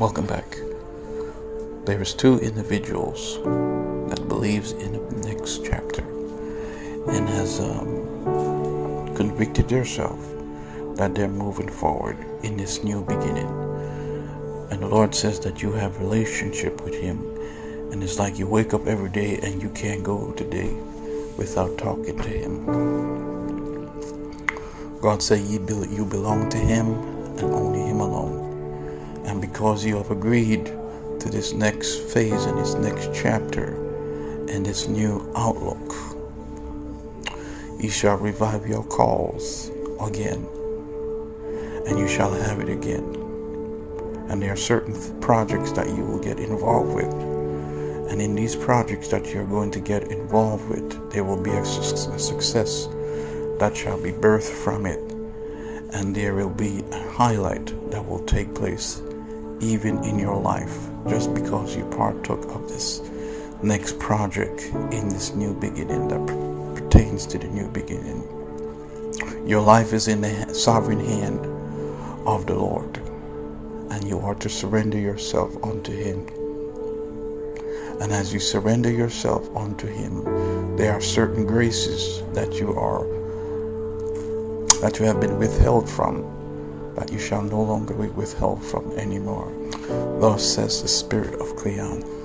Welcome back. There is two individuals that believes in the next chapter and has um, convicted themselves that they're moving forward in this new beginning. And the Lord says that you have relationship with Him, and it's like you wake up every day and you can't go today without talking to Him. God said you belong to Him and only Him. Because you have agreed to this next phase and this next chapter and this new outlook, you shall revive your cause again, and you shall have it again. And there are certain projects that you will get involved with. And in these projects that you're going to get involved with, there will be a, su- a success that shall be birthed from it. And there will be a highlight that will take place even in your life just because you partook of this next project in this new beginning that pertains to the new beginning. Your life is in the sovereign hand of the Lord, and you are to surrender yourself unto Him. And as you surrender yourself unto Him, there are certain graces that you are that you have been withheld from that you shall no longer be withheld from anymore. Thus says the Spirit of Cleon.